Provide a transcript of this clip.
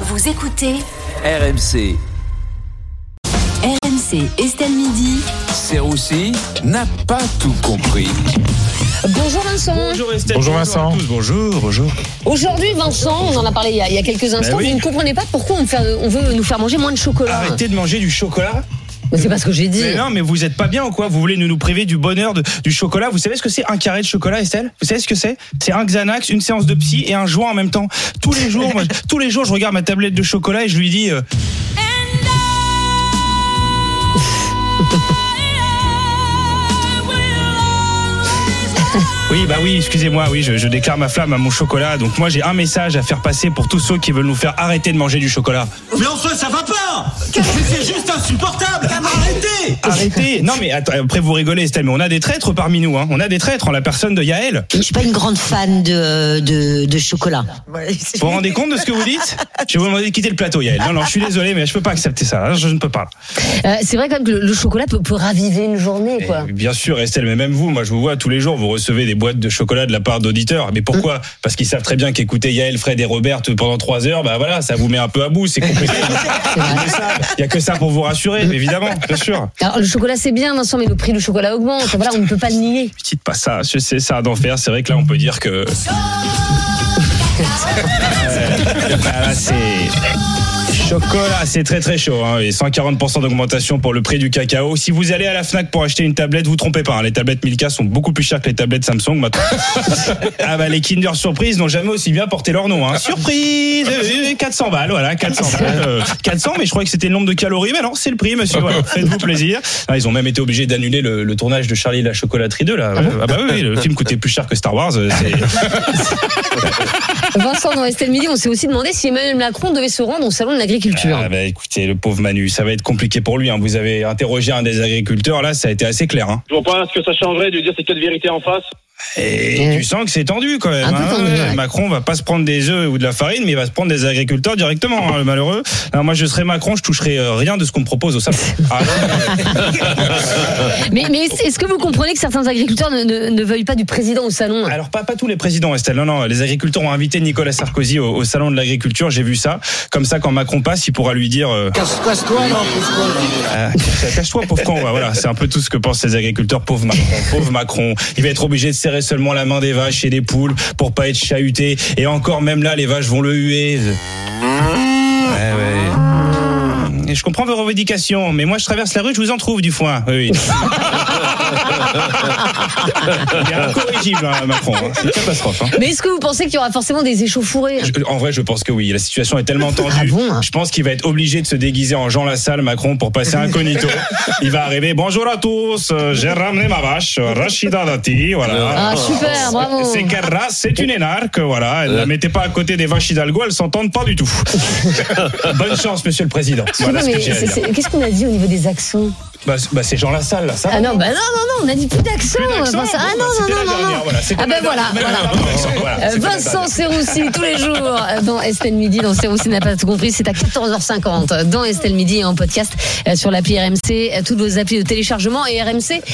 Vous écoutez RMC, RMC Estelle Midi. Serroussi n'a pas tout compris. Bonjour Vincent. Bonjour Estelle. Bonjour Vincent. à tous. Bonjour, bonjour. Aujourd'hui Vincent, on en a parlé il y a, il y a quelques instants, oui. vous ne comprenez pas pourquoi on, fait- on veut nous faire manger moins de chocolat. Arrêtez de manger du chocolat. Mais C'est pas ce que j'ai dit. Mais non, mais vous êtes pas bien ou quoi? Vous voulez nous, nous priver du bonheur de- du chocolat? Vous savez ce que c'est un carré de chocolat, Estelle? Vous savez ce que c'est? C'est un Xanax, une séance de psy et un joint en même temps. Tous les jours, moi, tous les jours, je regarde ma tablette de chocolat et je lui dis. euh, Oui, bah oui, excusez-moi, oui, je, je déclare ma flamme à mon chocolat. Donc moi, j'ai un message à faire passer pour tous ceux qui veulent nous faire arrêter de manger du chocolat. Mais enfin, ça va pas C'est juste insupportable Arrêtez Non mais attends, après vous rigolez Estelle, mais on a des traîtres parmi nous, hein. on a des traîtres en la personne de Yaël. Je suis pas une grande fan de, de, de chocolat. Vous vous rendez compte de ce que vous dites? Je vais vous demander de quitter le plateau Yaël. Non, non, je suis désolé, mais je peux pas accepter ça, je ne peux pas. Euh, c'est vrai quand même que le, le chocolat peut, peut raviver une journée. Quoi. Et bien sûr Estelle, mais même vous, moi je vous vois tous les jours, vous recevez des boîtes de chocolat de la part d'auditeurs. Mais pourquoi? Parce qu'ils savent très bien qu'écouter Yaël, Fred et Robert pendant trois heures, bah voilà, ça vous met un peu à bout, c'est compliqué. Il y a que ça pour vous rassurer, évidemment, bien sûr. Alors le chocolat c'est bien Vincent, mais le prix du chocolat augmente. Voilà, on ne peut pas le nier. Dites pas ça, sais ça d'enfer. C'est vrai que là, on peut dire que. Ah, là, c'est. Chocolat, c'est très très chaud. Hein, et 140% d'augmentation pour le prix du cacao. Si vous allez à la Fnac pour acheter une tablette, vous trompez pas. hein, les tablettes Milka sont beaucoup plus chères que les tablettes Samsung maintenant. ah bah les Kinder Surprise n'ont jamais aussi bien porté leur nom. Hein. Surprise euh, 400 balles, voilà, 400 balles. euh, 400, mais je croyais que c'était le nombre de calories. Mais non, c'est le prix, monsieur. Voilà, Faites-vous plaisir. Ah, ils ont même été obligés d'annuler le, le tournage de Charlie et la chocolaterie 2 là. Ah, bah oui, oui, le film coûtait plus cher que Star Wars. euh, c'est- Vincent, dans Estelle Midi, on s'est aussi demandé si Emmanuel Macron devait se rendre au salon de l'agriculture. Ah bah écoutez, le pauvre Manu, ça va être compliqué pour lui. hein. Vous avez interrogé un des agriculteurs, là, ça a été assez clair. Hein. Je vois pas ce que ça changerait de dire ces quatre vérités en face. Et Ouais. tu sens que c'est tendu quand même. Hein. tendu, ouais. Macron va pas se prendre des œufs ou de la farine, mais il va se prendre des agriculteurs directement, hein, le malheureux. Alors moi, je serais Macron, je toucherais euh, rien de ce qu'on me propose au salon. Ah, Mais, mais est-ce que vous comprenez que certains agriculteurs ne, ne- ne veuillent pas du président au salon Alors pas, pas tous les présidents, Estelle. Non, non, les agriculteurs ont invité Nicolas Sarkozy au, au salon de l'agriculture. J'ai vu ça. Comme ça, quand Macron passe, il pourra lui dire. euh, Casse-toi, non Ah, Cache-toi, pauvre con. Voilà, c'est un peu tout ce que pensent ces agriculteurs. Pauvre Macron, pauvre Macron. Il va être obligé de serrer seulement la main des vaches et des poules pour pas être chahuté. Et encore, même là, les vaches vont le huer. Ouais, ouais. Et je comprends vos revendications, mais moi je traverse la rue, je vous en trouve du foin. Oui, oui. Il est incorrigible, hein, Macron. hein. C'est une catastrophe. hein. Mais est-ce que vous pensez qu'il y aura forcément des échauffourées? Je- en vrai, je pense que oui. La situation est tellement tendue. Ah bon je pense qu'il va être obligé de se déguiser en Jean Lassalle, Macron, pour passer incognito. Il va arriver. Bonjour à tous. euh, J'ai ramené ma vache, euh, Rachida Dati. Voilà. Ah super, bravo C'est quelle race C'est une énarque, voilà. Ne la mettez pas à côté des vaches Hidalgo, elles s'entendent pas du tout. Bonne chance, monsieur le président. Voilà ce Mais que j'ai à c'est- dire. c'est- Qu'est-ce qu'on a dit au niveau des accents? Bah, c'est- bah, c'est Jean Lassalle, là. Ça Ah non, bah non, non, non, on a dit plus d'accent. Ah non, non, non, non, non. voilà. Ah ben voilà, voilà. Euh, Vincent. Serroussi tous les jours euh, dans Estelle Midi, dans Serroussi n'a pas tout compris, c'est à 14h50 dans Estelle Midi et en podcast euh, sur l'appli RMC, toutes vos applis de téléchargement et rmc.fr.